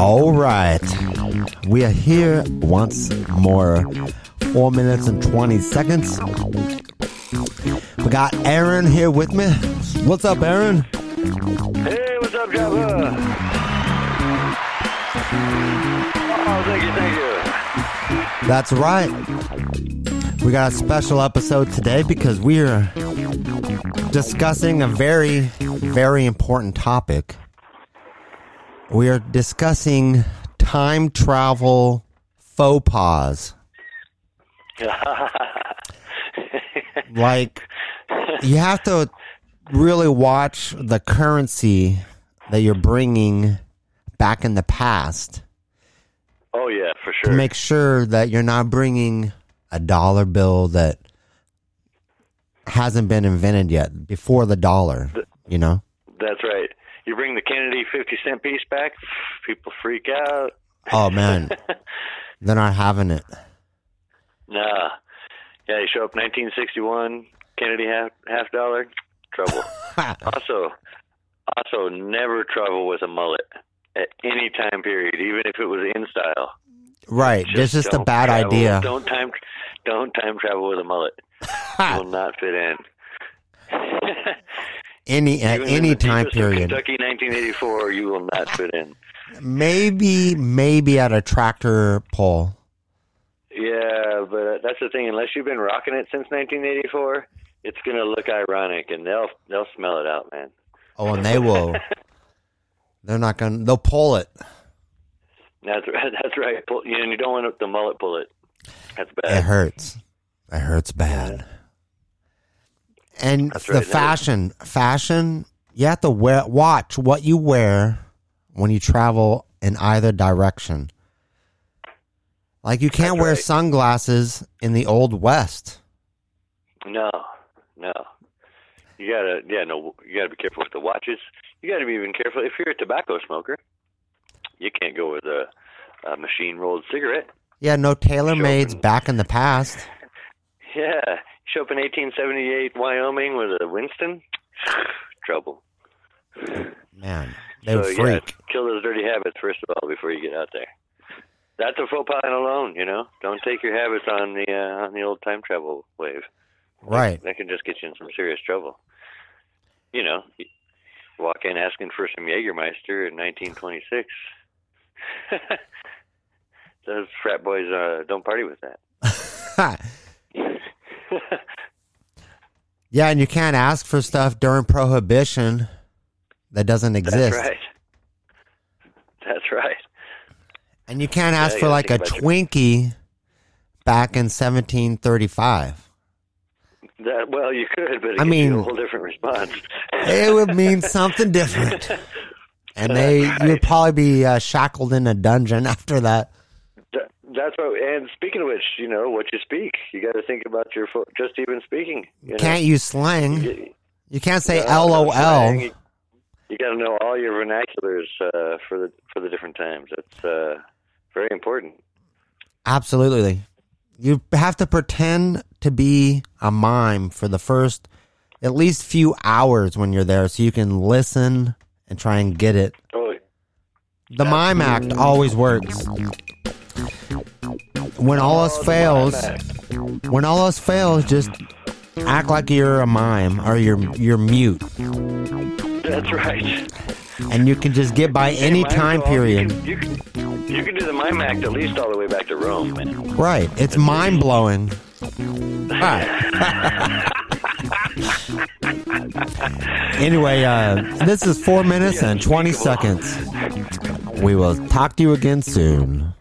All right. We are here once more. Four minutes and 20 seconds. We got Aaron here with me. What's up, Aaron? Hey, what's up, Java? Oh, thank you, thank you. That's right. We got a special episode today because we're discussing a very, very important topic. We are discussing time travel faux pas. like, you have to really watch the currency that you're bringing back in the past oh, yeah, for to sure. make sure that you're not bringing a dollar bill that hasn't been invented yet before the dollar, you know? That's right. You bring the Kennedy 50 cent piece back, people freak out. Oh man, they're not having it. Nah. Yeah, you show up 1961, Kennedy half half dollar, trouble. also, also never travel with a mullet at any time period, even if it was in style. right, this is the bad travel- idea. Don't time, don't time travel with a mullet. will not fit in. Any at Even any time period. Kentucky 1984, you will not fit in. Maybe, maybe at a tractor pull. Yeah, but uh, that's the thing. Unless you've been rocking it since 1984, it's gonna look ironic, and they'll they'll smell it out, man. Oh, and they will. They're not gonna. They'll pull it. That's right. That's right. Pull, you know, you don't want the mullet pull it. That's bad. It hurts. It hurts bad. And That's the right. fashion, fashion, you have to wear, watch what you wear when you travel in either direction. Like you can't That's wear right. sunglasses in the old west. No, no. You gotta, yeah, no. You gotta be careful with the watches. You gotta be even careful if you're a tobacco smoker. You can't go with a, a machine rolled cigarette. Yeah, no tailor mades back in the past. Yeah, show up in 1878 Wyoming with a Winston. Trouble. Man, they so would yeah, kill those dirty habits first of all before you get out there. That's a faux pas alone, you know. Don't take your habits on the uh, on the old time travel wave. Right. That can just get you in some serious trouble. You know, you walk in asking for some Jägermeister in 1926. Those frat boys uh, don't party with that. yeah, and you can't ask for stuff during prohibition that doesn't exist. That's right. That's right. And you can't ask you for like a Twinkie back in 1735. That well, you could, but it I mean- a whole different response. It would mean something different. And they you'd probably be uh, shackled in a dungeon after that. That- That's what. And speaking of which, you know what you speak. You got to think about your fo- just even speaking. You know? Can't use slang. You- You can't say No, LOL. slang. You, you got to know all your vernaculars uh, for the for the different times. That's uh, very important. Absolutely. You have to pretend to be a mime for the first at least few hours when you're there so you can listen and try and get it. Oh, The mime act always works. When all else fails, when all else fails, just act like you're a mime or you're you're mute, that's right. and you can just get by any time period. You can, you can you can do the mime act at least all the way back to Rome. Right? It's mind blowing. anyway, uh, this is four minutes and twenty seconds. We will talk to you again soon.